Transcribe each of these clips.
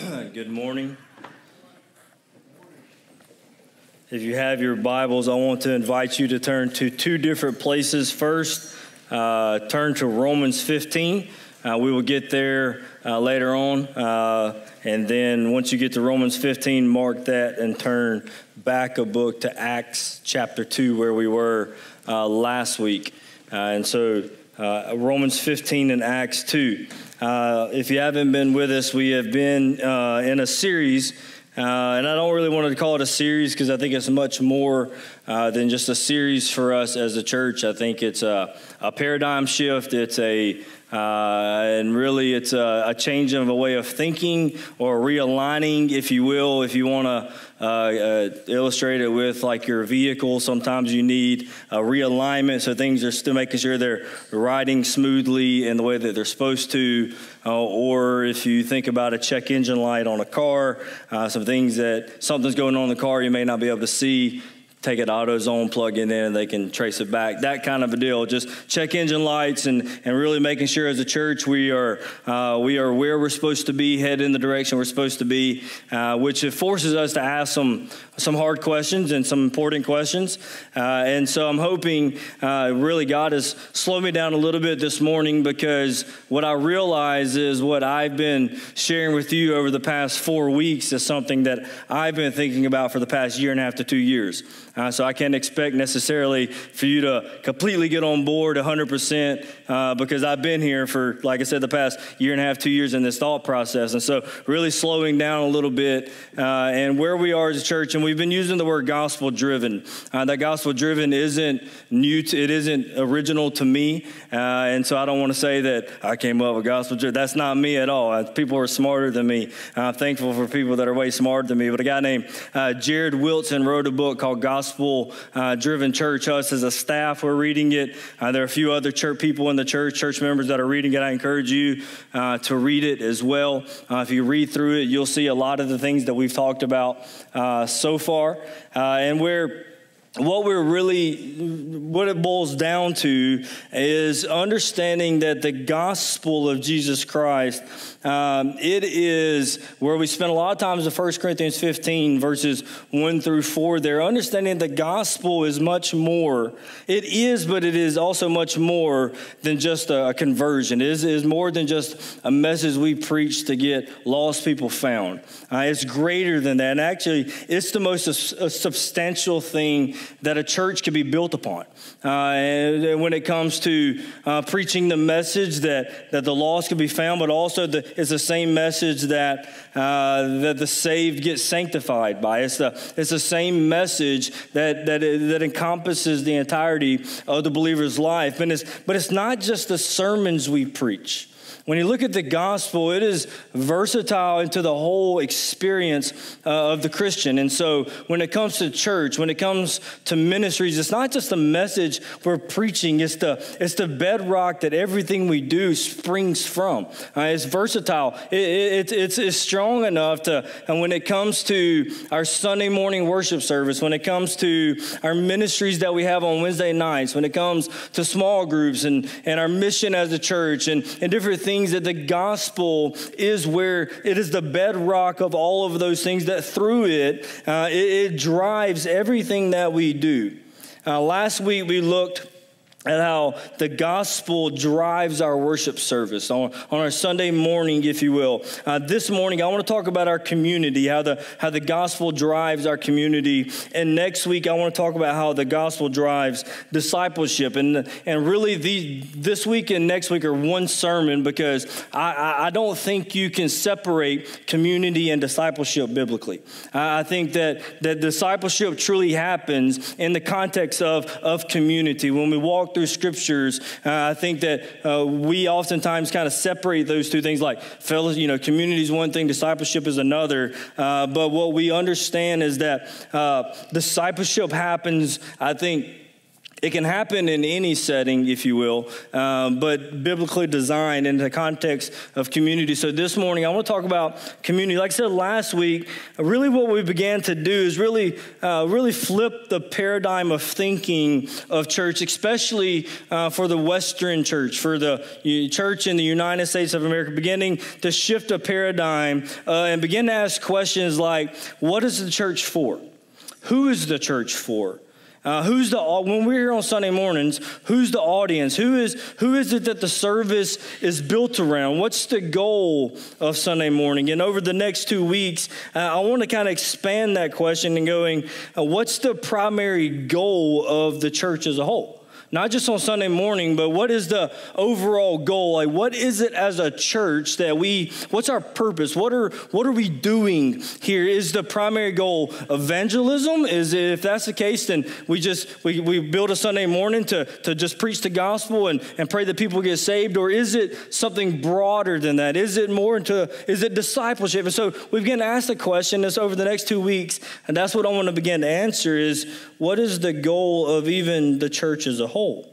Good morning. If you have your Bibles, I want to invite you to turn to two different places. First, uh, turn to Romans 15. Uh, we will get there uh, later on. Uh, and then once you get to Romans 15, mark that and turn back a book to Acts chapter 2, where we were uh, last week. Uh, and so Romans 15 and Acts 2. Uh, if you haven't been with us, we have been uh, in a series, uh, and I don't really want to call it a series because I think it's much more uh, than just a series for us as a church. I think it's a, a paradigm shift. It's a uh, and really, it's a, a, change of a way of thinking or realigning, if you will. If you want to uh, uh, illustrate it with like your vehicle, sometimes you need a realignment so things are still making sure they're riding smoothly in the way that they're supposed to. Uh, or if you think about a check engine light on a car, uh, some things that something's going on in the car you may not be able to see take it AutoZone, plug it in, and they can trace it back. That kind of a deal. Just check engine lights and, and really making sure as a church we are uh, we are where we're supposed to be, head in the direction we're supposed to be, uh, which it forces us to ask some some hard questions and some important questions. Uh, and so I'm hoping uh, really God has slowed me down a little bit this morning because what I realize is what I've been sharing with you over the past four weeks is something that I've been thinking about for the past year and a half to two years. Uh, so I can't expect necessarily for you to completely get on board 100% uh, because I've been here for, like I said, the past year and a half, two years in this thought process. And so really slowing down a little bit uh, and where we are as a church. And we've been using the word gospel driven. Uh, that gospel driven isn't new, to, it isn't original to me. Uh, and so I don't want to say that I came up with gospel driven. That's not me at all. Uh, people are smarter than me. I'm thankful for people that are way smarter than me. But a guy named Jared Wilson wrote a book called Gospel gospel uh, driven church. Us as a staff, we're reading it. Uh, there are a few other church people in the church, church members that are reading it. I encourage you uh, to read it as well. Uh, if you read through it, you'll see a lot of the things that we've talked about uh, so far. And we're what we're really what it boils down to is understanding that the gospel of jesus christ um, it is where we spend a lot of times in 1 corinthians 15 verses 1 through 4 there understanding the gospel is much more. It is but it is also much more than just a, conversion. It is, it is, more than just a message we preach to get lost people found. Uh, it's greater than that. And actually it's the most substantial thing that a church can be built upon. Uh, and when it comes to uh, preaching the message that, that the lost can be found, but also the, it's the same message that, uh, that the saved get sanctified by. It's the, it's the same message that, that, that encompasses the entirety of the believer's life. And it's, but it's not just the sermons we preach. When you look at the gospel, it is versatile into the whole experience uh, of the Christian. And so when it comes to church, when it comes to ministries, it's not just a message we're preaching, it's the, it's the bedrock that everything we do springs from. Uh, it's versatile, it, it, it's, it's strong enough to, and when it comes to our Sunday morning worship service, when it comes to our ministries that we have on Wednesday nights, when it comes to small groups and, and our mission as a church and, and different things things that the gospel is where it is the bedrock of all of those things that through it, uh, it, it, drives everything that we do. Uh, last week we looked and how the gospel drives our worship service on, on our Sunday morning, if you will. Uh, this morning, I want to talk about our community, how the, how the gospel drives our community. And next week, I want to talk about how the gospel drives discipleship. And, and really, the, this week and next week are one sermon because I, I don't think you can separate community and discipleship biblically. I think that, that discipleship truly happens in the context of, of community. When we walk through scriptures, uh, I think that uh, we oftentimes kind of separate those two things like fellows, you know, community is one thing, discipleship is another. Uh, but what we understand is that uh, discipleship happens, I think, It can happen in any setting, if you will, um, but biblically designed in the context of community. So this morning, I want to talk about community. Like I said last week, really what we began to do is really, uh, really flip the paradigm of thinking of church, especially uh, for the Western church, for the church in the United States of America, beginning to shift a paradigm uh, and begin to ask questions like, what is the church for? Who is the church for? Uh, who's the when we're here on Sunday mornings? Who's the audience? Who is who is it that the service is built around? What's the goal of Sunday morning? And over the next two weeks, uh, I want to kind of expand that question and going, uh, what's the primary goal of the church as a whole? Not just on Sunday morning, but what is the overall goal? Like, what is it as a church that we, what's our purpose? What are, what are we doing here? Is the primary goal evangelism? Is it, if that's the case, then we just, we, we build a Sunday morning to, to just preach the gospel and, and pray that people get saved? Or is it something broader than that? Is it more into, is it discipleship? And so we begin to ask the question this over the next two weeks, and that's what I want to begin to answer is, what is the goal of even the church as a whole? Whole.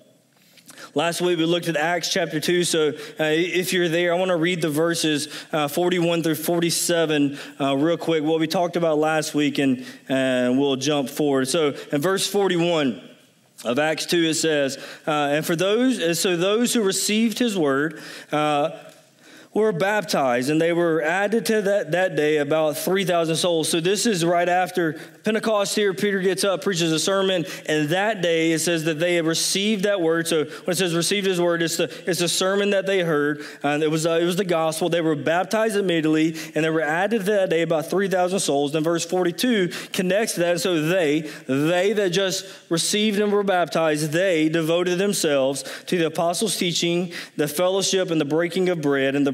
Last week we looked at Acts chapter 2. So uh, if you're there, I want to read the verses uh, 41 through 47 uh, real quick, what we talked about last week, and, we'll jump forward. So in verse 41, of Acts 2, it says, uh, and for those, so those who received his word, uh, were baptized, and they were added to that, that day about 3,000 souls. So this is right after Pentecost here. Peter gets up, preaches a sermon, and that day it says that they had received that word. So when it says received his word, it's the, it's the sermon that they heard. And it was, uh, it was the gospel. They were baptized immediately, and they were added to that day about 3,000 souls. Then verse 42 connects to that. And so they, they that just received and were baptized, they devoted themselves to the apostles' teaching, the fellowship, and the breaking of bread, and the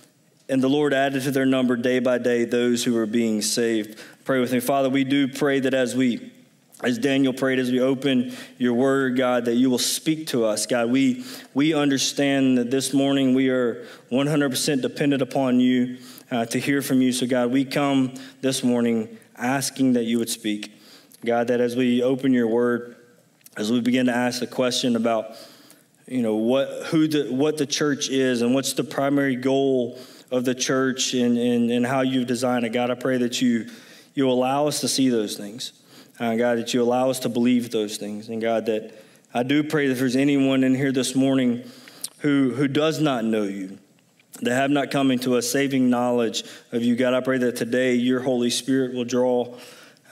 And the Lord added to their number day by day those who were being saved. Pray with me. Father, we do pray that as we as Daniel prayed as we open your word, God, that you will speak to us. God, we, we understand that this morning we are 100% dependent upon you uh, to hear from you. So, God, we come this morning asking that you would speak. God, that as we open your word, as we begin to ask the question about, you know, what, who the, what the church is and what's the primary goal of the church and, and, and how you've designed it. God, I pray that you, you allow us to see those things. Uh, God, that you allow us to believe those things. And God, that I do pray that if there's anyone in here this morning who, who does not know you, that have not come into a saving knowledge of you, God, I pray that today your Holy Spirit will draw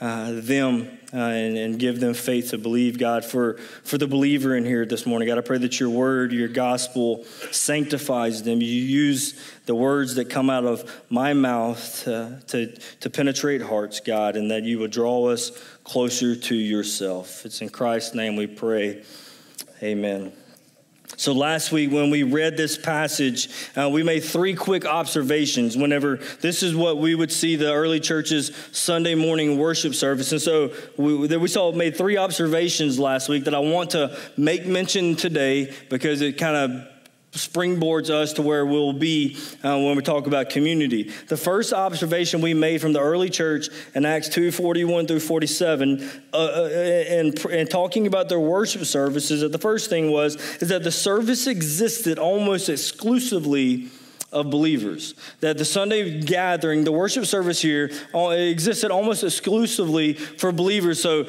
uh, them uh, and, and, give them faith to believe, God, for, for the believer in here this morning. God, I pray that your word, your gospel sanctifies them. You use the words that come out of my mouth to, to, to penetrate hearts, God, and that you would draw us closer to yourself. It's in Christ's name we pray. Amen. So, last week when we read this passage, uh, we made three quick observations whenever this is what we would see the early church's Sunday morning worship service. And so we, we saw made three observations last week that I want to make mention today because it kind of springboards us to where we'll be uh, when we talk about community. The first observation we made from the early church in Acts 2 41 through 47, uh, uh, and, and talking about their worship services, that the first thing was is that the service existed almost exclusively of believers. That the Sunday gathering, the worship service here, uh, existed almost exclusively for believers. So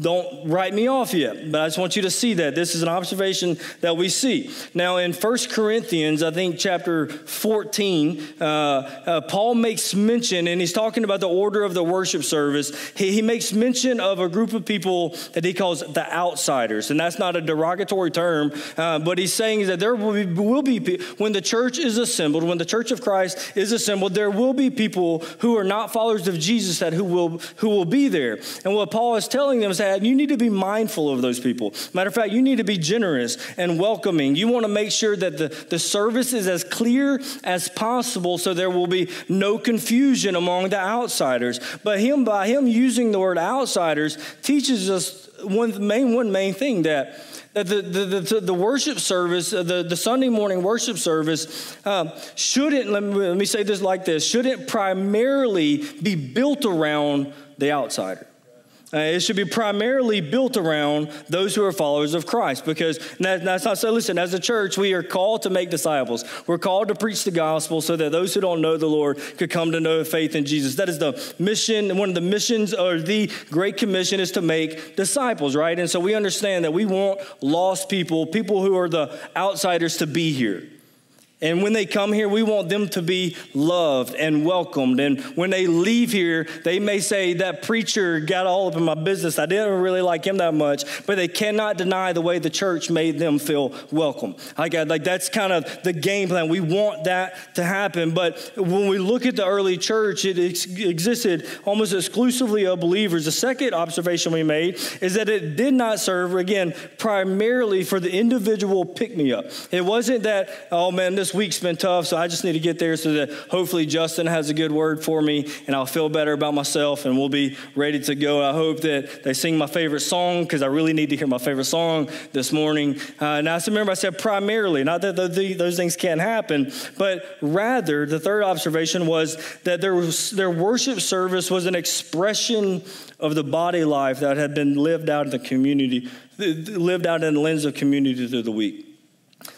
don't write me off yet, but I just want you to see that. This is an observation that we see. Now, in First Corinthians, I think chapter 14, uh, uh, Paul makes mention, and he's talking about the order of the worship service. He, he makes mention of a group of people that he calls the outsiders. And that's not a derogatory term, uh, but he's saying that there will be, will be when the church is assembled, when the church of Christ is assembled, there will be people who are not followers of Jesus that who will who will be there. And what Paul is telling them is that you need to be mindful of those people. Matter of fact, you need to be generous and welcoming. You want to make sure that the, the service is as clear as possible so there will be no confusion among the outsiders. But him by him using the word outsiders teaches us one main one main thing that that the, the, the, the, worship service, uh, the, the Sunday morning worship service, um, shouldn't, let me, let me say this like this, shouldn't primarily be built around the outsider. Uh, it should be primarily built around those who are followers of Christ because that, that's not so. Listen, as a church, we are called to make disciples. We're called to preach the gospel so that those who don't know the Lord could come to know faith in Jesus. That is the mission. One of the missions or the Great Commission is to make disciples, right? And so we understand that we want lost people, people who are the outsiders, to be here. And when they come here, we want them to be loved and welcomed. And when they leave here, they may say, That preacher got all up in my business. I didn't really like him that much. But they cannot deny the way the church made them feel welcome. Like, uh, like that's kind of the game plan. We want that to happen. But when we look at the early church, it ex- existed almost exclusively of believers. The second observation we made is that it did not serve, again, primarily for the individual pick me up. It wasn't that, oh man, this this week's been tough, so I just need to get there so that hopefully Justin has a good word for me and I'll feel better about myself and we'll be ready to go. I hope that they sing my favorite song because I really need to hear my favorite song this morning. Uh, now, so remember, I said primarily, not that the, the, those things can't happen, but rather the third observation was that there was, their worship service was an expression of the body life that had been lived out in the community, lived out in the lens of community through the week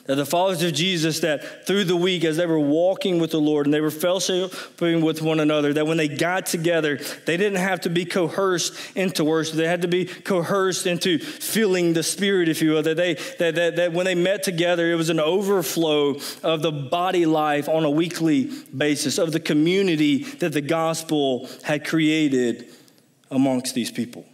that the followers of Jesus, that through the week, as they were walking with the Lord and they were fellowshipping with one another, that when they got together, they didn't have to be coerced into worship. They had to be coerced into feeling the Spirit, if you will. That they that, that, that when they met together, it was an overflow of the body life on a weekly basis, of the community that the gospel had created amongst these people.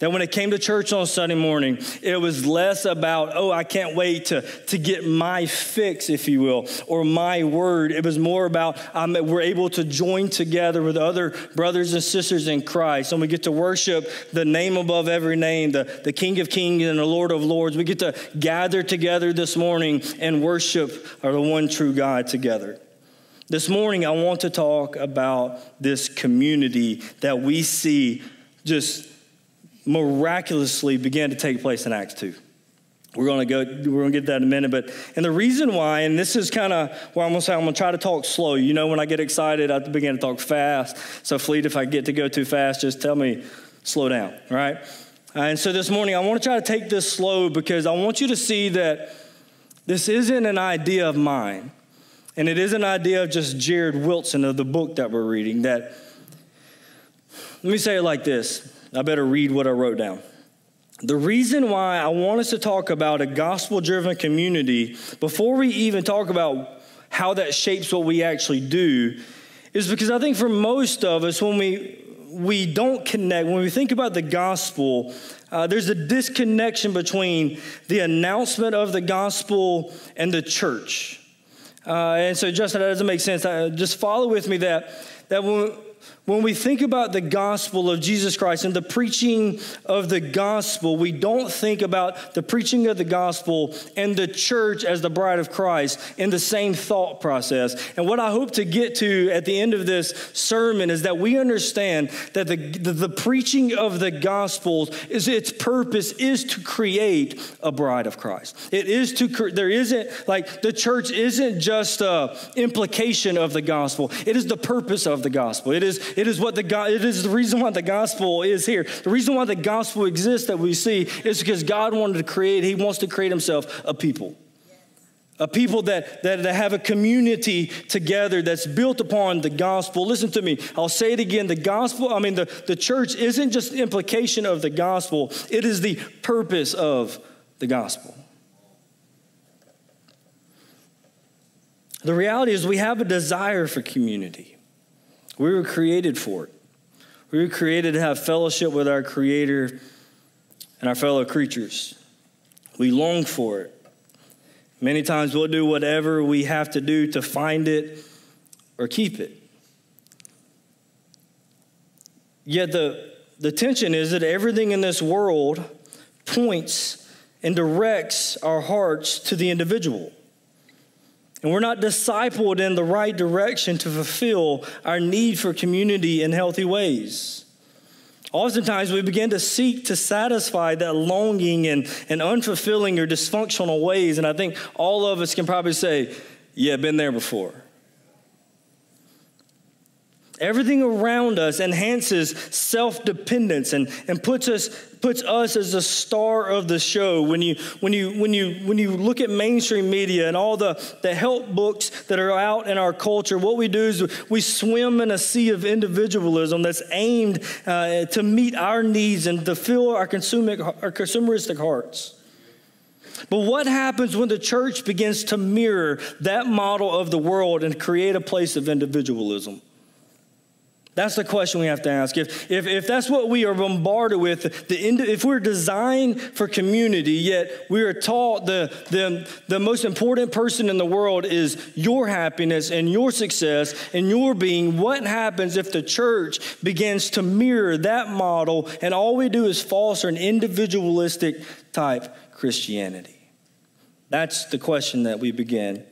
That when it came to church on Sunday morning, it was less about, oh, I can't wait to, to get my fix, if you will, or my word. It was more about um, we're able to join together with other brothers and sisters in Christ. And we get to worship the name above every name, the, the King of Kings and the Lord of Lords. We get to gather together this morning and worship the one true God together. This morning, I want to talk about this community that we see just miraculously began to take place in Acts 2. We're going to go, we're going to get that in a minute. But, and the reason why, and this is kind of where I'm going to say, I'm going to try to talk slow. You know, when I get excited, I begin to talk fast. So, Fleet, if I get to go too fast, just tell me, slow down, all right? Uh, and so this morning, I want to try to take this slow because I want you to see that this isn't an idea of mine. And it is an idea of just Jared Wilson of the book that we're reading. That, let me say it like this I better read what I wrote down. The reason why I want us to talk about a gospel driven community before we even talk about how that shapes what we actually do is because I think for most of us, when we we don't connect, when we think about the gospel, uh, there's a disconnection between the announcement of the gospel and the church. Uh, and so, Justin, that doesn't make sense. Uh, just follow with me that, that when, when we think about the gospel of Jesus Christ and the preaching of the gospel, we don't think about the preaching of the gospel and the church as the bride of Christ in the same thought process. And what I hope to get to at the end of this sermon is that we understand that the, the, the preaching of the gospel is its purpose is to create a bride of Christ. It is to, there isn't, like, the church isn't just a implication of the gospel, it is the purpose of the gospel. It is it is what the God, it is the reason why the gospel is here. The reason why the gospel exists that we see is because God wanted to create, He wants to create Himself a people. A people that, that, that have a community together that's built upon the gospel. Listen to me. I'll say it again. The gospel, I mean, the, the church isn't just implication of the gospel, it is the purpose of the gospel. The reality is, we have a desire for community. We were created for it. We were created to have fellowship with our Creator and our fellow creatures. We long for it. Many times we'll do whatever we have to do to find it or keep it. Yet the, the tension is that everything in this world points and directs our hearts to the individual. And we're not discipled in the right direction to fulfill our need for community in healthy ways. Oftentimes, we begin to seek to satisfy that longing in, in unfulfilling or dysfunctional ways. And I think all of us can probably say, Yeah, been there before. Everything around us enhances self dependence and, and puts, us, puts us as the star of the show. When you, when, you, when, you, when you look at mainstream media and all the, the help books that are out in our culture, what we do is we swim in a sea of individualism that's aimed uh, to meet our needs and to fill our, consumer, our consumeristic hearts. But what happens when the church begins to mirror that model of the world and create a place of individualism? That's the question we have to ask. If, if, if that's what we are bombarded with, the, if we're designed for community, yet we are taught the, the, the most important person in the world is your happiness and your success and your being, what happens if the church begins to mirror that model and all we do is foster an individualistic type Christianity? That's the question that we begin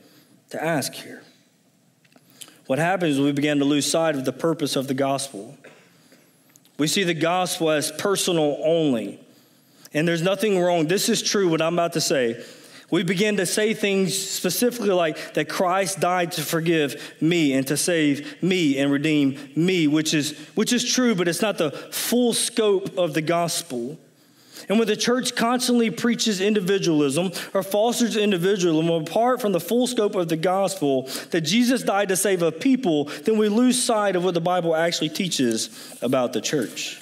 to ask here. What happens is we begin to lose sight of the purpose of the gospel. We see the gospel as personal only. And there's nothing wrong. This is true, what I'm about to say. We begin to say things specifically like that Christ died to forgive me and to save me and redeem me, which is, which is true, but it's not the full scope of the gospel. And when the church constantly preaches individualism or fosters individualism apart from the full scope of the gospel that Jesus died to save a people, then we lose sight of what the Bible actually teaches about the church.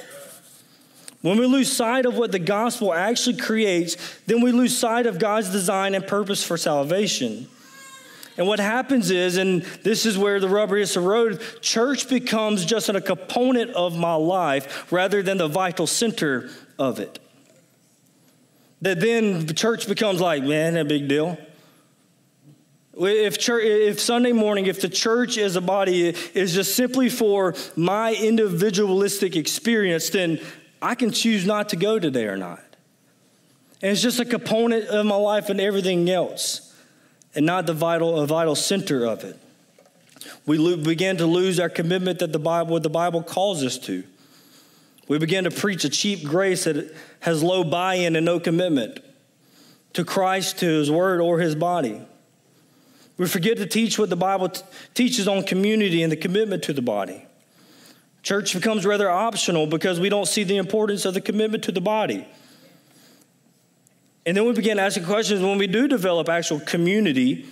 When we lose sight of what the gospel actually creates, then we lose sight of God's design and purpose for salvation. And what happens is, and this is where the rubber hits the road, church becomes just a component of my life rather than the vital center of it that then the church becomes like, man, a big deal. If, church, if Sunday morning, if the church as a body is just simply for my individualistic experience, then I can choose not to go today or not. And it's just a component of my life and everything else, and not the vital, a vital center of it. We lo- begin to lose our commitment that the Bible, what the Bible calls us to. We begin to preach a cheap grace that has low buy in and no commitment to Christ, to His Word, or His body. We forget to teach what the Bible t- teaches on community and the commitment to the body. Church becomes rather optional because we don't see the importance of the commitment to the body. And then we begin asking questions when we do develop actual community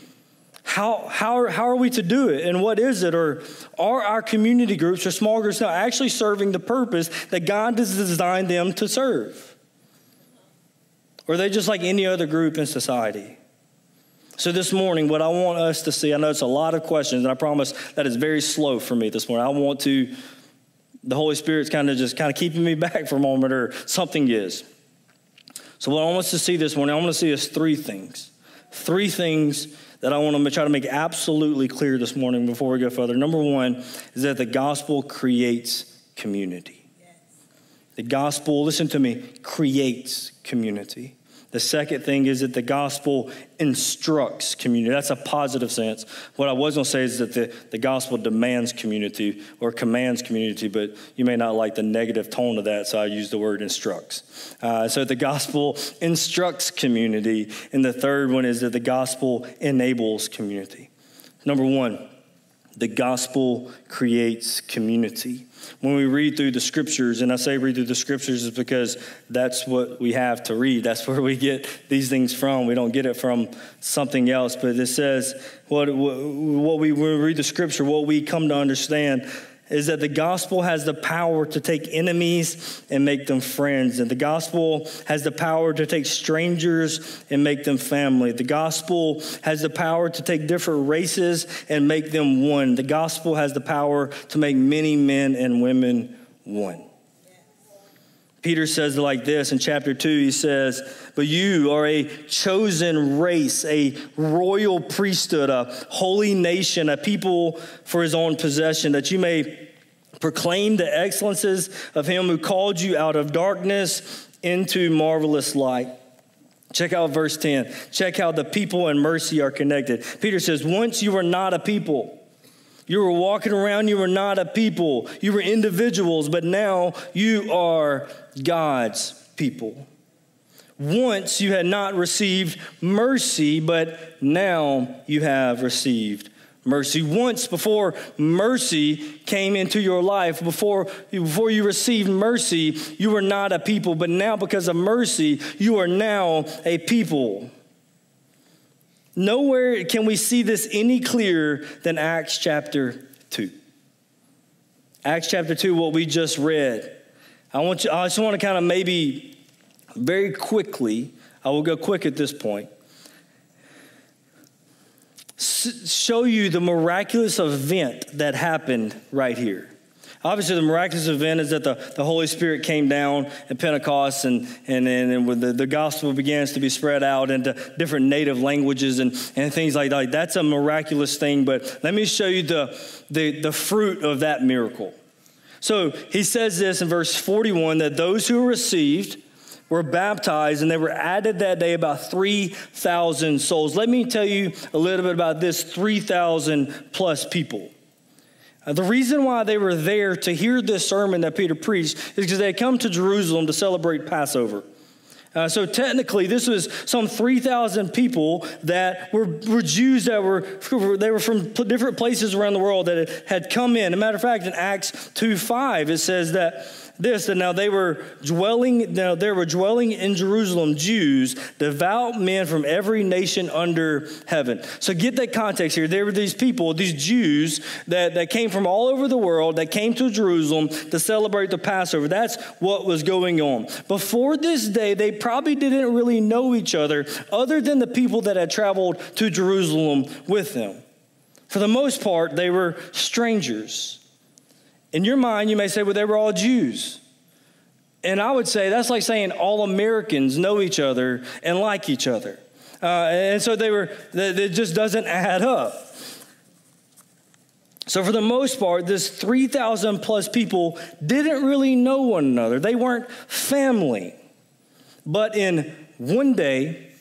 how, how, how are we to do it and what is it? Or are our community groups or small groups now actually serving the purpose that God has designed them to serve? Or are they just like any other group in society? So, this morning, what I want us to see, I know it's a lot of questions, and I promise that is very slow for me this morning. I want to, the Holy Spirit's kind of just kind of keeping me back for a moment, or something is. So, what I want us to see this morning, I want to see is three things. Three things that I want to try to make absolutely clear this morning before we go further. Number one is that the gospel creates community. Yes. The gospel, listen to me, creates community. The second thing is that the gospel instructs community. That's a positive sense. What I was going to say is that the, the gospel demands community or commands community, but you may not like the negative tone of that, so I use the word instructs. Uh, so the gospel instructs community. And the third one is that the gospel enables community. Number one, the gospel creates community when we read through the scriptures, and I say read through the scriptures is because that's what we have to read. That's where we get these things from. We don't get it from something else. But it says, what, what we, when we read the scripture, what we come to understand is that the gospel has the power to take enemies and make them friends. And the gospel has the power to take strangers and make them family. The gospel has the power to take different races and make them one. The gospel has the power to make many men and women one. Peter says it like this in chapter 2. He says, But you are a chosen race, a royal priesthood, a holy nation, a people for his own possession, that you may proclaim the excellences of him who called you out of darkness into marvelous light. Check out verse 10. Check how the people and mercy are connected. Peter says, Once you were not a people. You were walking around, you were not a people. You were individuals, but now you are God's people. Once you had not received mercy, but now you have received mercy. Once before mercy came into your life, before, before you received mercy, you were not a people, but now because of mercy, you are now a people. Nowhere can we see this any clearer than Acts chapter 2. Acts chapter 2, what we just read. I want you, I just want to kind of maybe very quickly, I will go quick at this point show you the miraculous event that happened right here. Obviously, the miraculous event is that the, the Holy Spirit came down at Pentecost and, and, and, and the, the gospel begins to be spread out into different native languages and, and things like that. That's a miraculous thing, but let me show you the, the, the fruit of that miracle. So he says this in verse 41 that those who received, were baptized, and they were added that day about 3,000 souls. Let me tell you a little bit about this 3,000 plus people. Uh, the reason why they were there to hear this sermon that Peter preached is because they had come to Jerusalem to celebrate Passover. Uh, so technically, this was some 3,000 people that were, were Jews that were, they were from different places around the world that had come in. As a matter of fact, in Acts 2 5, it says that this and now they were dwelling now there were dwelling in jerusalem jews devout men from every nation under heaven. So get that context here. There were these people these jews that, that came from all over the world that came to jerusalem to celebrate the passover. That's what was going on. Before this day they probably didn't really know each other other than the people that had traveled to jerusalem with them for the most part they were strangers in your mind, you may say, well, they were all Jews. And I would say that's like saying all Americans know each other and like each other. Uh, and so they were, it just doesn't add up. So, for the most part, this 3,000 plus people didn't really know one another. They weren't family. But in one day,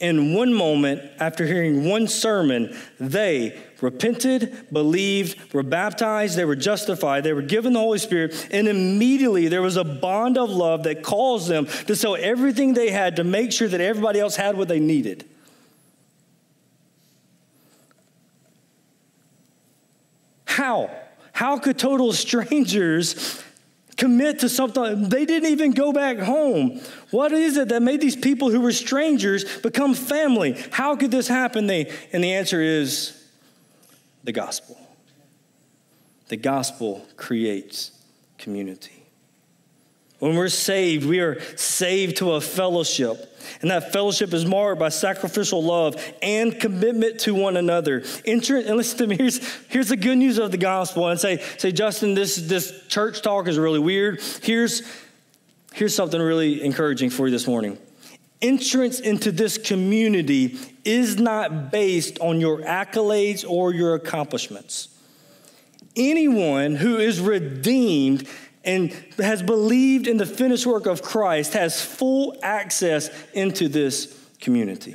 in one moment, after hearing one sermon, they repented, believed, were baptized, they were justified, they were given the Holy Spirit, and immediately there was a bond of love that caused them to sell everything they had to make sure that everybody else had what they needed. How? How could total strangers commit to something? They didn't even go back home. What is it that made these people who were strangers become family? How could this happen? They, and the answer is the gospel. The gospel creates community. When we're saved, we are saved to a fellowship. And that fellowship is marked by sacrificial love and commitment to one another. Enter, and listen to me, here's, here's the good news of the gospel. And say, say, Justin, this, this church talk is really weird. Here's, here's something really encouraging for you this morning entrance into this community is not based on your accolades or your accomplishments. Anyone who is redeemed and has believed in the finished work of Christ has full access into this community.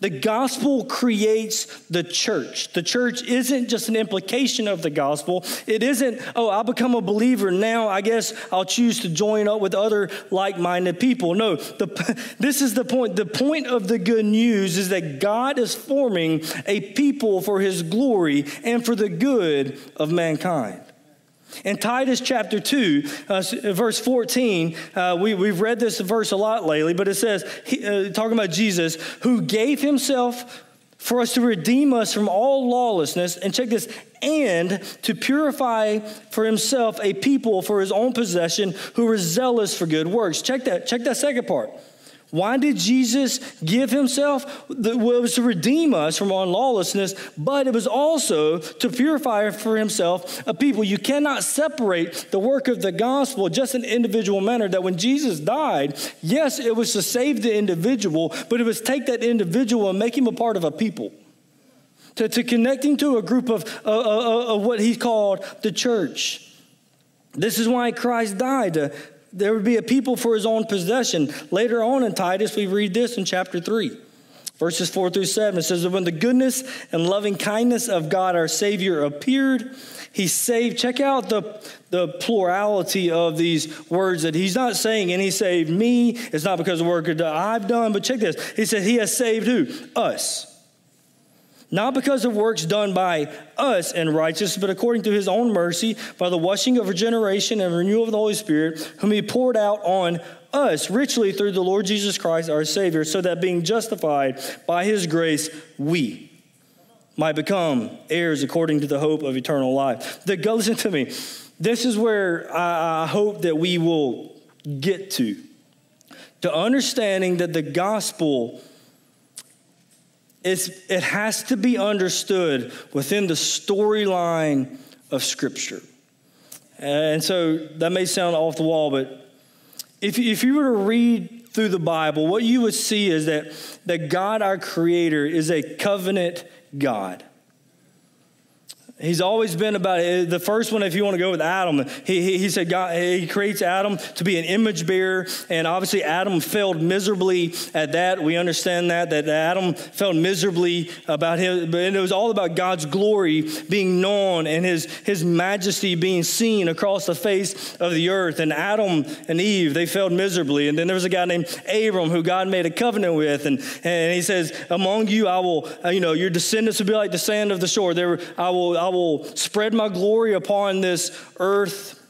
The gospel creates the church. The church isn't just an implication of the gospel. It isn't, oh, I'll become a believer. Now I guess I'll choose to join up with other like minded people. No, the, this is the point. The point of the good news is that God is forming a people for his glory and for the good of mankind. In Titus chapter 2, uh, verse 14, uh, we, we've read this verse a lot lately, but it says, he, uh, talking about Jesus, who gave himself for us to redeem us from all lawlessness, and check this, and to purify for himself a people for his own possession who are zealous for good works. Check that, check that second part. Why did Jesus give himself? It was to redeem us from our lawlessness, but it was also to purify for himself a people. You cannot separate the work of the gospel just in an individual manner. That when Jesus died, yes, it was to save the individual, but it was take that individual and make him a part of a people. To, to connecting to a group of, uh, uh, uh, what he called the church. This is why Christ died, to, there would be a people for his own possession. Later on in Titus, we read this in chapter 3. Verses 4 through 7 it says that when the goodness and loving kindness of God our Savior appeared, he saved. Check out the, the plurality of these words that he's not saying, and he saved me. It's not because of work I've done, but check this. He said, He has saved who? Us not because of works done by us in righteousness, but according to his own mercy, by the washing of regeneration and renewal of the Holy Spirit, whom he poured out on us richly through the Lord Jesus Christ, our Savior, so that being justified by his grace, we might become heirs according to the hope of eternal life. The, listen to me. This is where I, I hope that we will get to. To understanding that the gospel it's, it has to be understood within the storyline of Scripture. And so that may sound off the wall, but if, if you were to read through the Bible, what you would see is that, that God, our Creator, is a covenant God. He's always been about it. The first one, if you want to go with Adam, he, he, he, said God, eh, he creates Adam to be an image bearer. And obviously, Adam failed miserably at that. We understand that, that Adam failed miserably about him. But it was all about God's glory being known and his, his majesty being seen across the face of the earth. And Adam and Eve, they failed miserably. And then there was a guy named Abram who God made a covenant with. And, and he says, Among you, I will, you know, your descendants will be like the sand of the shore. There, I will I will spread my glory upon this earth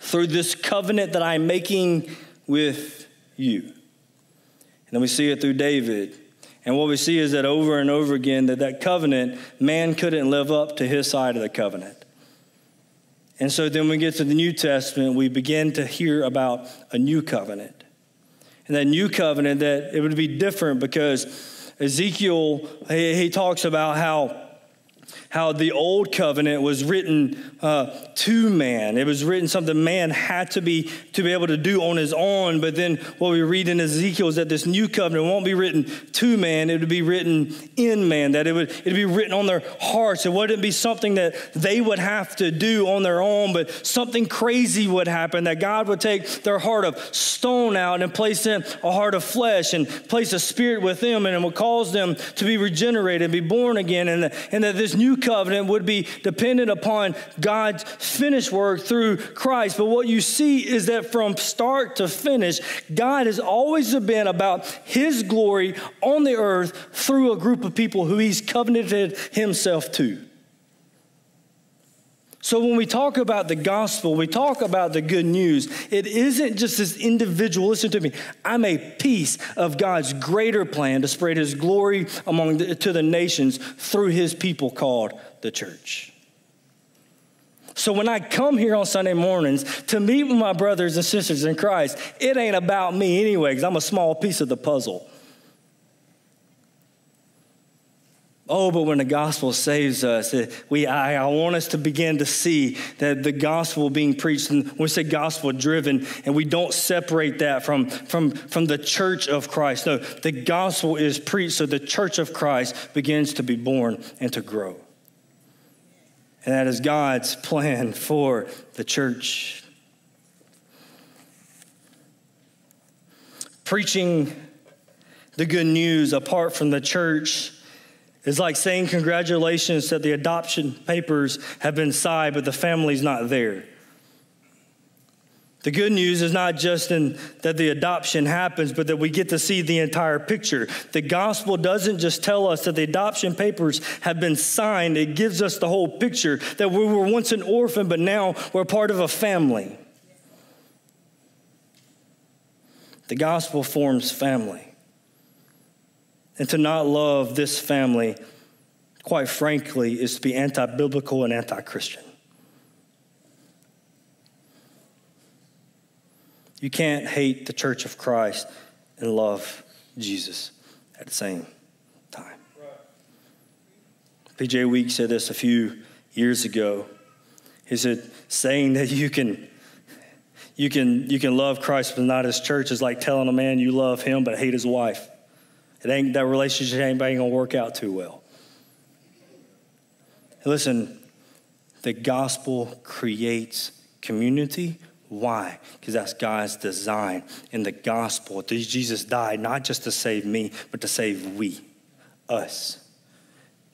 through this covenant that I'm making with you. And then we see it through David. And what we see is that over and over again, that that covenant, man couldn't live up to his side of the covenant. And so then we get to the New Testament, we begin to hear about a new covenant. And that new covenant, that it would be different because Ezekiel, he, he talks about how how the old covenant was written uh, to man. It was written something man had to be to be able to do on his own. But then what we read in Ezekiel is that this new covenant won't be written to man; it would be written in man. That it would it'd be written on their hearts. It wouldn't be something that they would have to do on their own, but something crazy would happen. That God would take their heart of stone out and place in a heart of flesh and place a spirit with them, and it would cause them to be regenerated, and be born again, and, and that this new covenant would be dependent upon God's finished work through Christ. But what you see is that from start to finish, God has always been about his glory on the earth through a group of people who he's covenanted himself to. So, when we talk about the gospel, we talk about the good news, it isn't just this individual. Listen to me. I'm a piece of God's greater plan to spread his glory among the, to the nations through his people called the church. So, when I come here on Sunday mornings to meet with my brothers and sisters in Christ, it ain't about me anyway, because I'm a small piece of the puzzle. Oh, but when the gospel saves us, we, I, I, want us to begin to see that the gospel being preached, and we say gospel driven, and we don't separate that from, from, from the church of Christ. No, the gospel is preached so the church of Christ begins to be born and to grow. And that is God's plan for the church. Preaching the good news apart from the church it's like saying congratulations that the adoption papers have been signed, but the family's not there. The good news is not just in that the adoption happens, but that we get to see the entire picture. The gospel doesn't just tell us that the adoption papers have been signed, it gives us the whole picture that we were once an orphan, but now we're part of a family. The gospel forms family. And to not love this family, quite frankly, is to be anti biblical and anti Christian. You can't hate the church of Christ and love Jesus at the same time. PJ Week said this a few years ago. He said, saying that you can you can you can love Christ but not his church is like telling a man you love him but hate his wife. It ain't that relationship ain't, gonna work out too well. Listen, the gospel creates community. Why? Because that's God's design. In the gospel, Jesus died not just to save me, but to save we, us.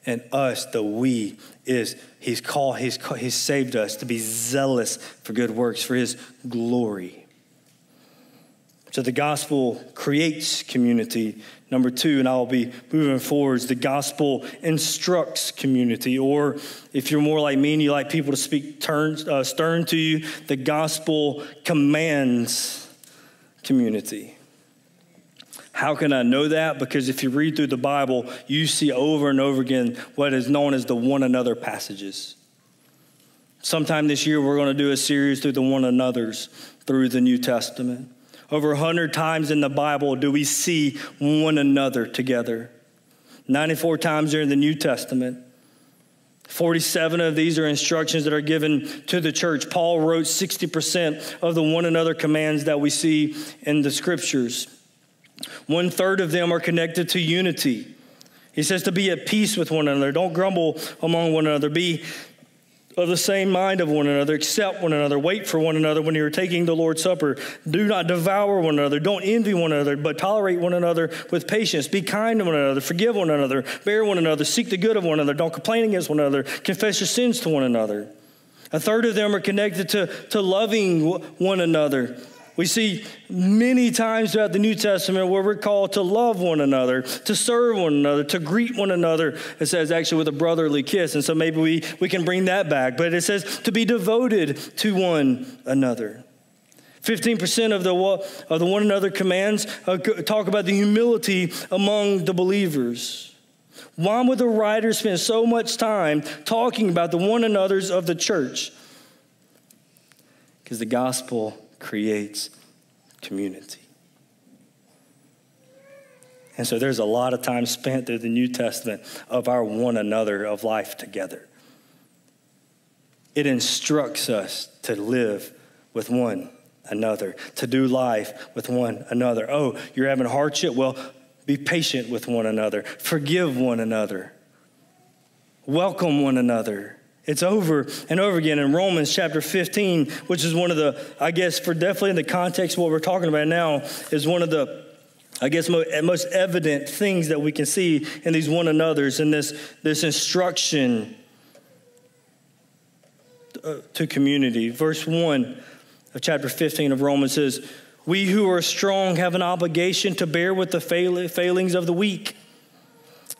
And us, the we, is He's called, He's, he's saved us to be zealous for good works, for His glory. So the gospel creates community. Number two, and I'll be moving forwards, the gospel instructs community. Or if you're more like me and you like people to speak turn, uh, stern to you, the gospel commands community. How can I know that? Because if you read through the Bible, you see over and over again what is known as the one another passages. Sometime this year, we're going to do a series through the one another's through the New Testament. Over 100 times in the Bible do we see one another together. 94 times are in the New Testament. 47 of these are instructions that are given to the church. Paul wrote 60% of the one another commands that we see in the scriptures. One third of them are connected to unity. He says to be at peace with one another. Don't grumble among one another. Be of the same mind of one another, accept one another, wait for one another when you're taking the Lord's Supper. Do not devour one another, don't envy one another, but tolerate one another with patience. Be kind to one another, forgive one another, bear one another, seek the good of one another, don't complain against one another, confess your sins to one another. A third of them are connected to, to loving one another. We see many times throughout the New Testament where we're called to love one another, to serve one another, to greet one another. It says actually with a brotherly kiss. And so maybe we, we can bring that back. But it says to be devoted to one another. 15% of the, of the one another commands uh, talk about the humility among the believers. Why would the writer spend so much time talking about the one another's of the church? Because the gospel creates community. And so there's a lot of time spent through the New Testament of our one another of life together. It instructs us to live with one another, to do life with one another. Oh, you're having hardship? Well, be patient with one another, forgive one another, welcome one another. It's over and over again in Romans chapter 15, which is one of the, I guess, for definitely in the context of what we're talking about now, is one of the, I guess, most evident things that we can see in these one another's in this, this instruction uh, to community. Verse 1 of chapter 15 of Romans says, We who are strong have an obligation to bear with the failings of the weak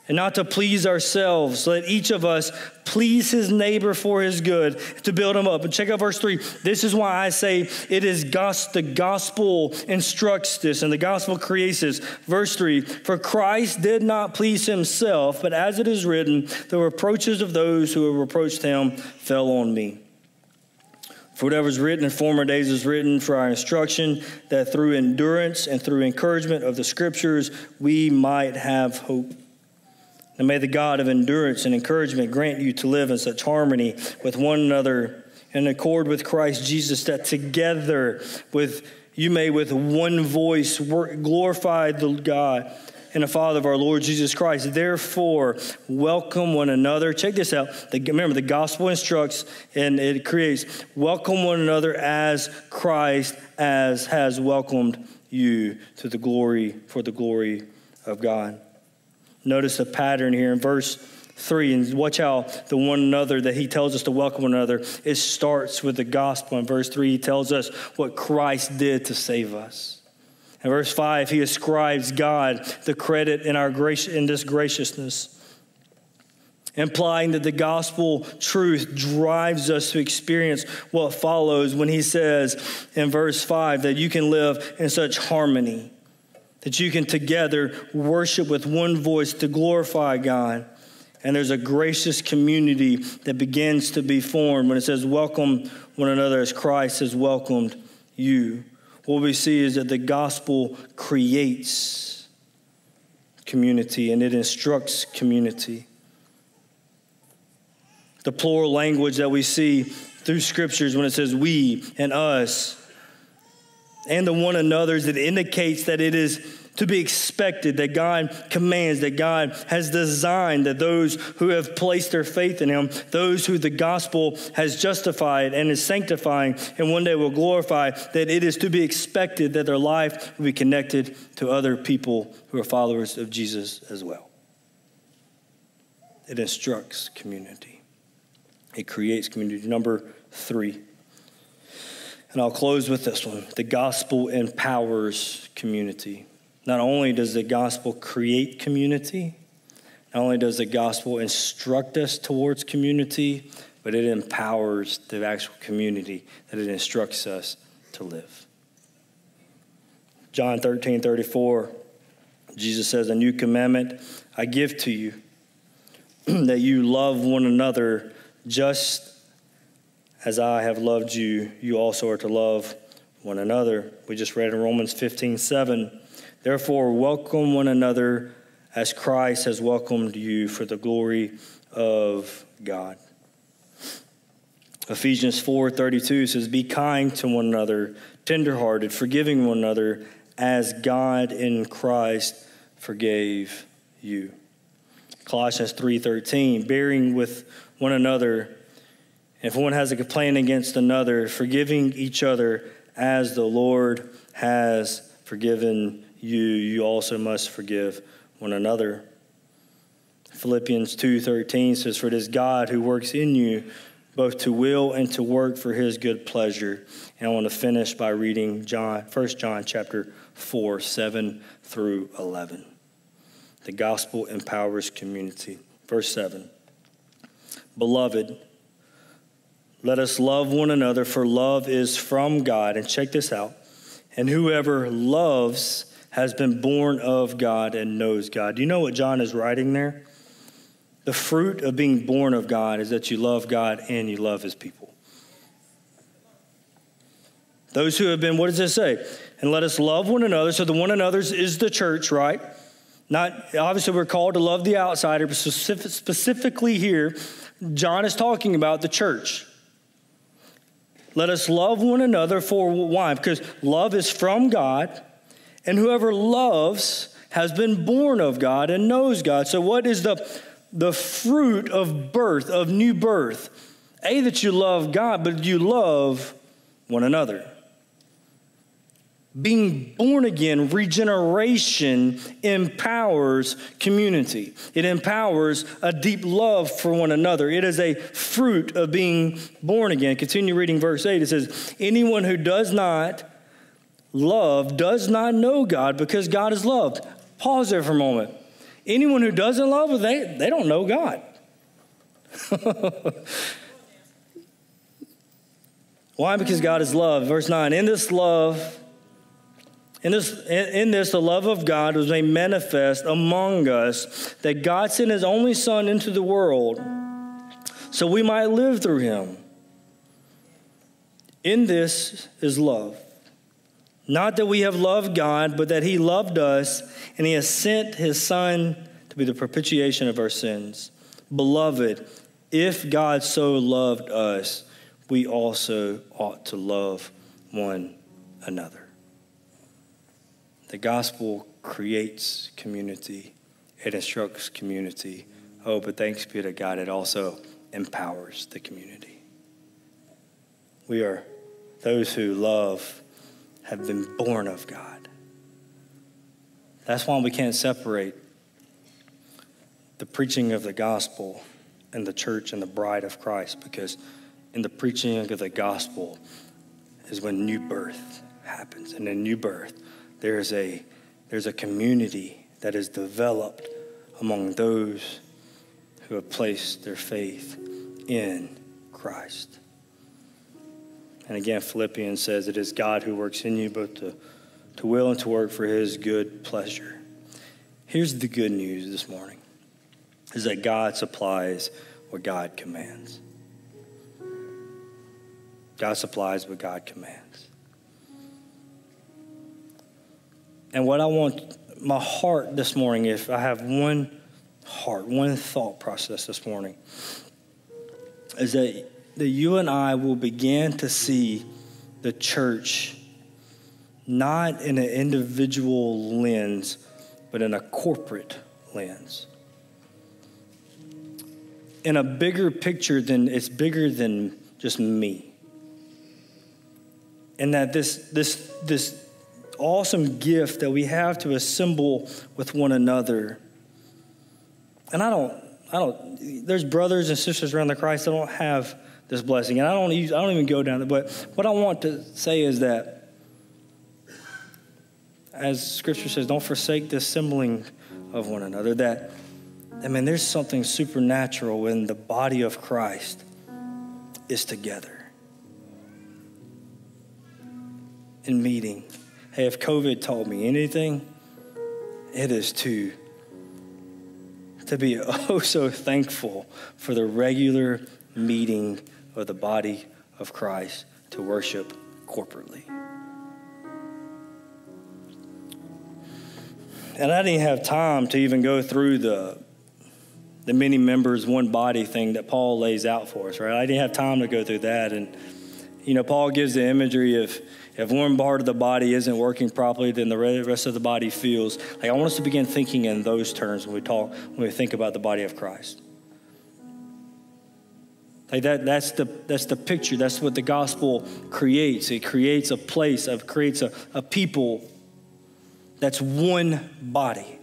and not to please ourselves. Let each of us please his neighbor for his good to build him up. And check out verse 3. This is why I say it is gos- the gospel instructs this and the gospel creates this. Verse 3 For Christ did not please himself, but as it is written, the reproaches of those who have reproached him fell on me. For whatever is written in former days is written for our instruction, that through endurance and through encouragement of the scriptures we might have hope. And may the God of endurance and encouragement grant you to live in such harmony with one another in accord with Christ Jesus, that together with you may with one voice glorify the God and the Father of our Lord Jesus Christ. Therefore, welcome one another. Check this out. Remember, the gospel instructs and it creates welcome one another as Christ as has welcomed you to the glory for the glory of God. Notice a pattern here in verse 3 and watch how the one another that he tells us to welcome one another it starts with the gospel. In verse 3 he tells us what christ did to save us. In verse 5 he ascribes god the credit in our grace in this graciousness implying that the gospel truth drives us to experience what follows when he says in verse 5 that you can live in such harmony that you can together worship with one voice to glorify God. And there's a gracious community that begins to be formed when it says, Welcome one another as Christ has welcomed you. what we see is that the gospel creates community and it instructs community. The plural language that we see through scriptures when it says we and us and the one another's, it indicates that it is to be expected, that God commands, that God has designed, that those who have placed their faith in Him, those who the gospel has justified and is sanctifying and one day will glorify, that it is to be expected that their life will be connected to other people who are followers of Jesus as well. It instructs community, it creates community. Number three. And I'll close with this one the gospel empowers community. Not only does the gospel create community, not only does the gospel instruct us towards community, but it empowers the actual community that it instructs us to live. John 13, 34, Jesus says, A new commandment I give to you, that you love one another just as I have loved you, you also are to love one another. We just read in Romans 15, 7. Therefore, welcome one another as Christ has welcomed you for the glory of God. Ephesians 4:32 says be kind to one another, tenderhearted, forgiving one another as God in Christ forgave you. Colossians 3:13 bearing with one another if one has a complaint against another, forgiving each other as the Lord has forgiven you, you also must forgive one another. Philippians 2:13 says for it is God who works in you both to will and to work for his good pleasure. And I want to finish by reading John 1 John chapter 4 7 through 11. The gospel empowers community. Verse 7. Beloved, let us love one another for love is from God. And check this out. And whoever loves has been born of God and knows God. Do you know what John is writing there? The fruit of being born of God is that you love God and you love his people. Those who have been, what does it say? And let us love one another. So the one another's is the church, right? Not obviously we're called to love the outsider, but specifically here, John is talking about the church. Let us love one another for why? Because love is from God. And whoever loves has been born of God and knows God. So, what is the, the fruit of birth, of new birth? A, that you love God, but you love one another. Being born again, regeneration empowers community. It empowers a deep love for one another. It is a fruit of being born again. Continue reading verse 8. It says, Anyone who does not love does not know God because God is loved. Pause there for a moment. Anyone who doesn't love, they, they don't know God. Why? Because God is love. Verse 9, in this love, in this, in this, the love of God was made manifest among us that God sent his only Son into the world so we might live through him. In this is love. Not that we have loved God, but that He loved us, and He has sent His Son to be the propitiation of our sins. Beloved, if God so loved us, we also ought to love one another. The gospel creates community, it instructs community. Oh, but thanks be to God, it also empowers the community. We are those who love have been born of God. That's why we can't separate the preaching of the gospel and the church and the bride of Christ because in the preaching of the gospel is when new birth happens. And in new birth, there's a, there's a community that is developed among those who have placed their faith in Christ. And again, Philippians says it is God who works in you both to, to will and to work for his good pleasure. Here's the good news this morning is that God supplies what God commands. God supplies what God commands. And what I want, my heart this morning, if I have one heart, one thought process this morning, is that, that you and I will begin to see the church not in an individual lens, but in a corporate lens. In a bigger picture than it's bigger than just me. And that this this this awesome gift that we have to assemble with one another. And I don't I don't there's brothers and sisters around the Christ that don't have this blessing. And I don't use, I don't even go down there, but what I want to say is that as scripture says, don't forsake the assembling of one another. That, I mean, there's something supernatural when the body of Christ is together in meeting. Hey, if COVID taught me anything, it is to to be oh so thankful for the regular meeting of the body of Christ to worship corporately. And I didn't have time to even go through the the many members, one body thing that Paul lays out for us, right? I didn't have time to go through that. And, you know, Paul gives the imagery of if one part of the body isn't working properly, then the rest of the body feels. Like, I want us to begin thinking in those terms when we talk, when we think about the body of Christ. Like that, that's the that's the picture. That's what the gospel creates. It creates a place, it creates a, a people that's one body.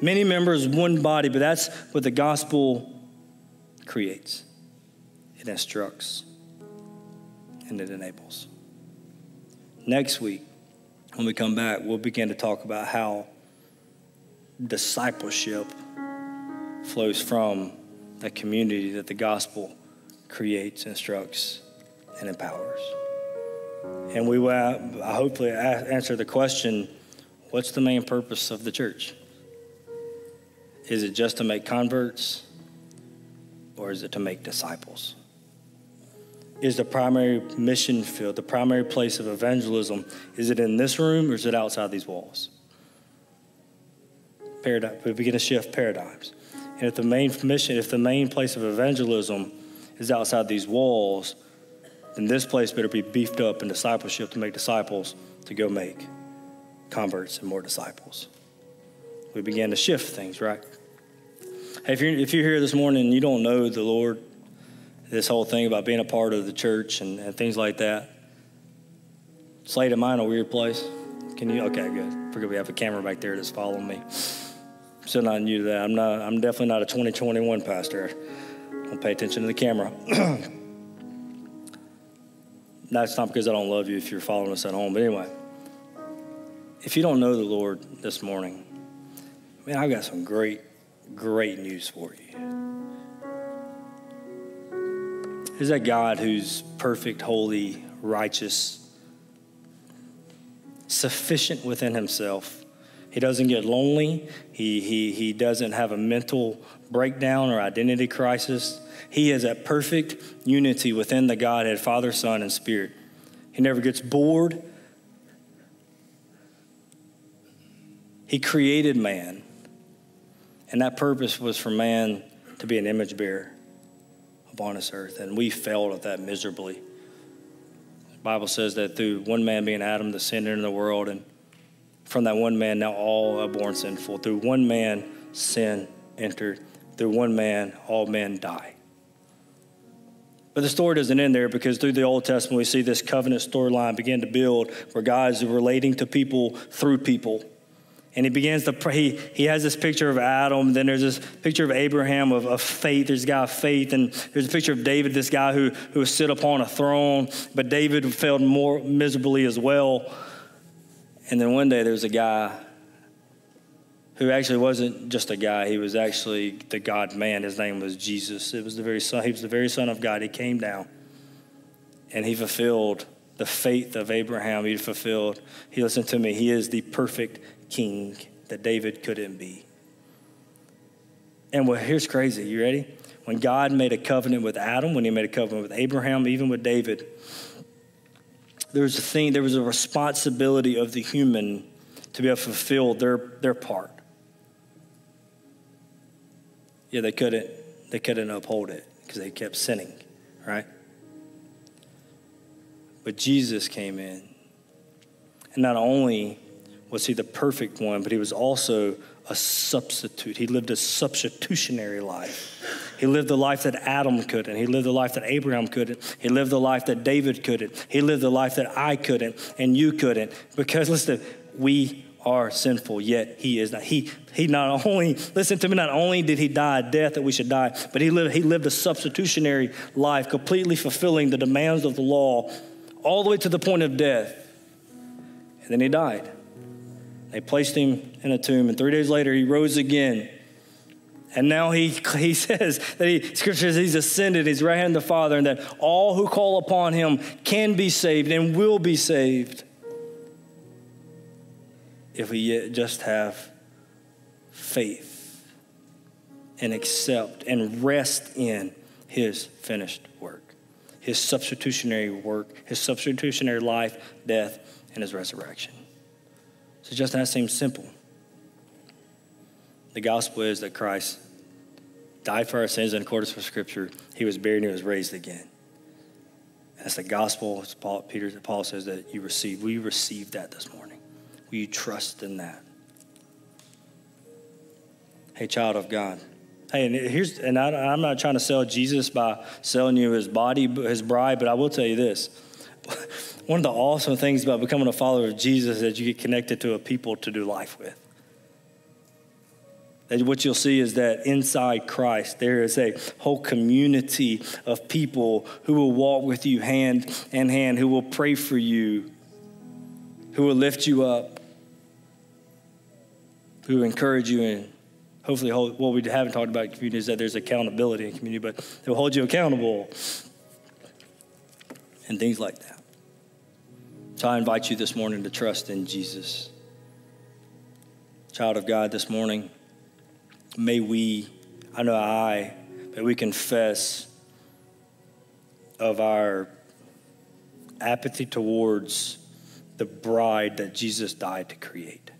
Many members, one body, but that's what the gospel creates. It instructs and it enables. Next week, when we come back, we'll begin to talk about how discipleship flows from the community that the gospel creates, instructs, and empowers. And we will hopefully answer the question what's the main purpose of the church? Is it just to make converts or is it to make disciples? Is the primary mission field, the primary place of evangelism, is it in this room or is it outside these walls? Paradigm, we begin to shift paradigms. And if the main mission, if the main place of evangelism is outside these walls, then this place better be beefed up in discipleship to make disciples to go make converts and more disciples. We begin to shift things, right? Hey, if you're, if you're here this morning and you don't know the Lord, this whole thing about being a part of the church and, and things like that, Slate, am I in a weird place? Can you? Okay, good. Forget we have a camera back there that's following me. Not new to that. I'm not. I'm definitely not a 2021 pastor. Don't pay attention to the camera. That's not because I don't love you if you're following us at home. But anyway, if you don't know the Lord this morning, man, I've got some great, great news for you. Is that God who's perfect, holy, righteous, sufficient within himself. He doesn't get lonely. He, he, he doesn't have a mental breakdown or identity crisis. He is at perfect unity within the Godhead, Father, Son, and Spirit. He never gets bored. He created man, and that purpose was for man to be an image bearer upon this earth, and we failed at that miserably. The Bible says that through one man being Adam, the sin entered the world, and from that one man, now all are born sinful. Through one man, sin entered. Through one man, all men die. But the story doesn't end there because through the Old Testament, we see this covenant storyline begin to build where God is relating to people through people. And he begins to pray. He, he has this picture of Adam. Then there's this picture of Abraham of, of faith. There's a guy of faith. And there's a picture of David, this guy who, who sit upon a throne. But David failed more miserably as well. And then one day there's a guy who actually wasn't just a guy, he was actually the God man. His name was Jesus. It was the very son, he was the very son of God. He came down and he fulfilled the faith of Abraham. He fulfilled, he listened to me, he is the perfect king that David couldn't be. And well, here's crazy. You ready? When God made a covenant with Adam, when he made a covenant with Abraham, even with David, there was a thing, there was a responsibility of the human to be able to fulfill their, their part. Yeah, they couldn't, they couldn't uphold it because they kept sinning, right? But Jesus came in. And not only was he the perfect one, but he was also a substitute. He lived a substitutionary life. He lived the life that Adam couldn't. He lived the life that Abraham couldn't. He lived the life that David couldn't. He lived the life that I couldn't and you couldn't. Because listen, we are sinful, yet he is not. He, he not only, listen to me, not only did he die a death that we should die, but he lived, he lived a substitutionary life, completely fulfilling the demands of the law all the way to the point of death. And then he died. They placed him in a tomb, and three days later he rose again. And now he, he says that he, scripture says he's ascended, he's right hand of the Father, and that all who call upon him can be saved and will be saved if we just have faith and accept and rest in his finished work, his substitutionary work, his substitutionary life, death, and his resurrection. So just that seems simple. The gospel is that Christ died for our sins in accordance with Scripture. He was buried and he was raised again. That's the gospel. As Paul, Peter, Paul says that you receive. We received that this morning. Will you trust in that? Hey, child of God. Hey, and here's, and I, I'm not trying to sell Jesus by selling you his body, his bride, but I will tell you this one of the awesome things about becoming a follower of Jesus is that you get connected to a people to do life with. And what you'll see is that inside Christ, there is a whole community of people who will walk with you hand in hand, who will pray for you, who will lift you up, who will encourage you, and hopefully, what we haven't talked about in community is that there's accountability in community, but they'll hold you accountable and things like that. So I invite you this morning to trust in Jesus. Child of God, this morning, may we, I know I, may we confess of our apathy towards the bride that Jesus died to create.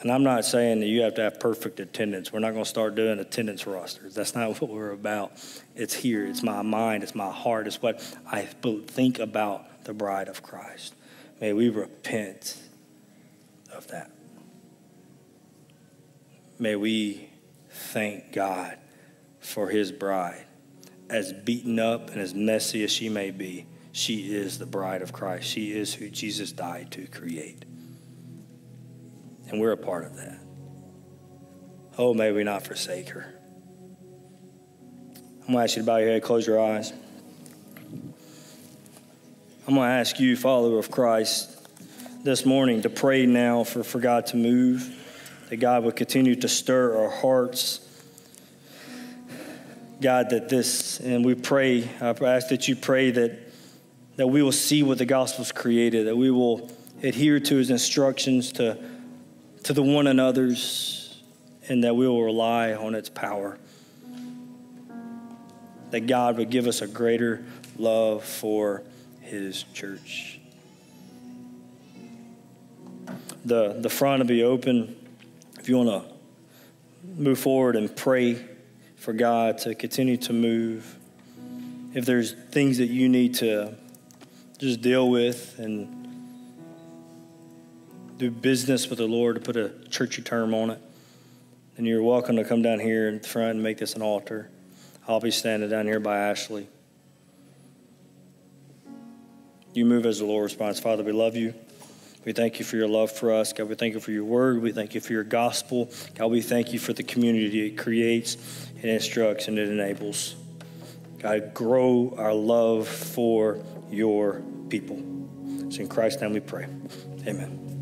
And I'm not saying that you have to have perfect attendance. We're not going to start doing attendance rosters. That's not what we're about. It's here. It's my mind. It's my heart. It's what I think about the bride of Christ. May we repent of that. May we thank God for his bride. As beaten up and as messy as she may be, she is the bride of Christ. She is who Jesus died to create. And we're a part of that. Oh, may we not forsake her. I'm going to ask you to bow your head, close your eyes. I'm going to ask you, follower of Christ, this morning to pray now for, for God to move, that God would continue to stir our hearts. God, that this, and we pray, I ask that you pray that, that we will see what the gospel's created, that we will adhere to his instructions to to the one another's, and that we will rely on its power. That God would give us a greater love for His church. The, the front will be open if you want to move forward and pray for God to continue to move. If there's things that you need to just deal with and do business with the Lord, to put a churchy term on it, then you're welcome to come down here in front and make this an altar. I'll be standing down here by Ashley. You move as the Lord responds. Father, we love you. We thank you for your love for us. God, we thank you for your word. We thank you for your gospel. God, we thank you for the community it creates and instructs and it enables. God, grow our love for your people. It's in Christ's name we pray. Amen.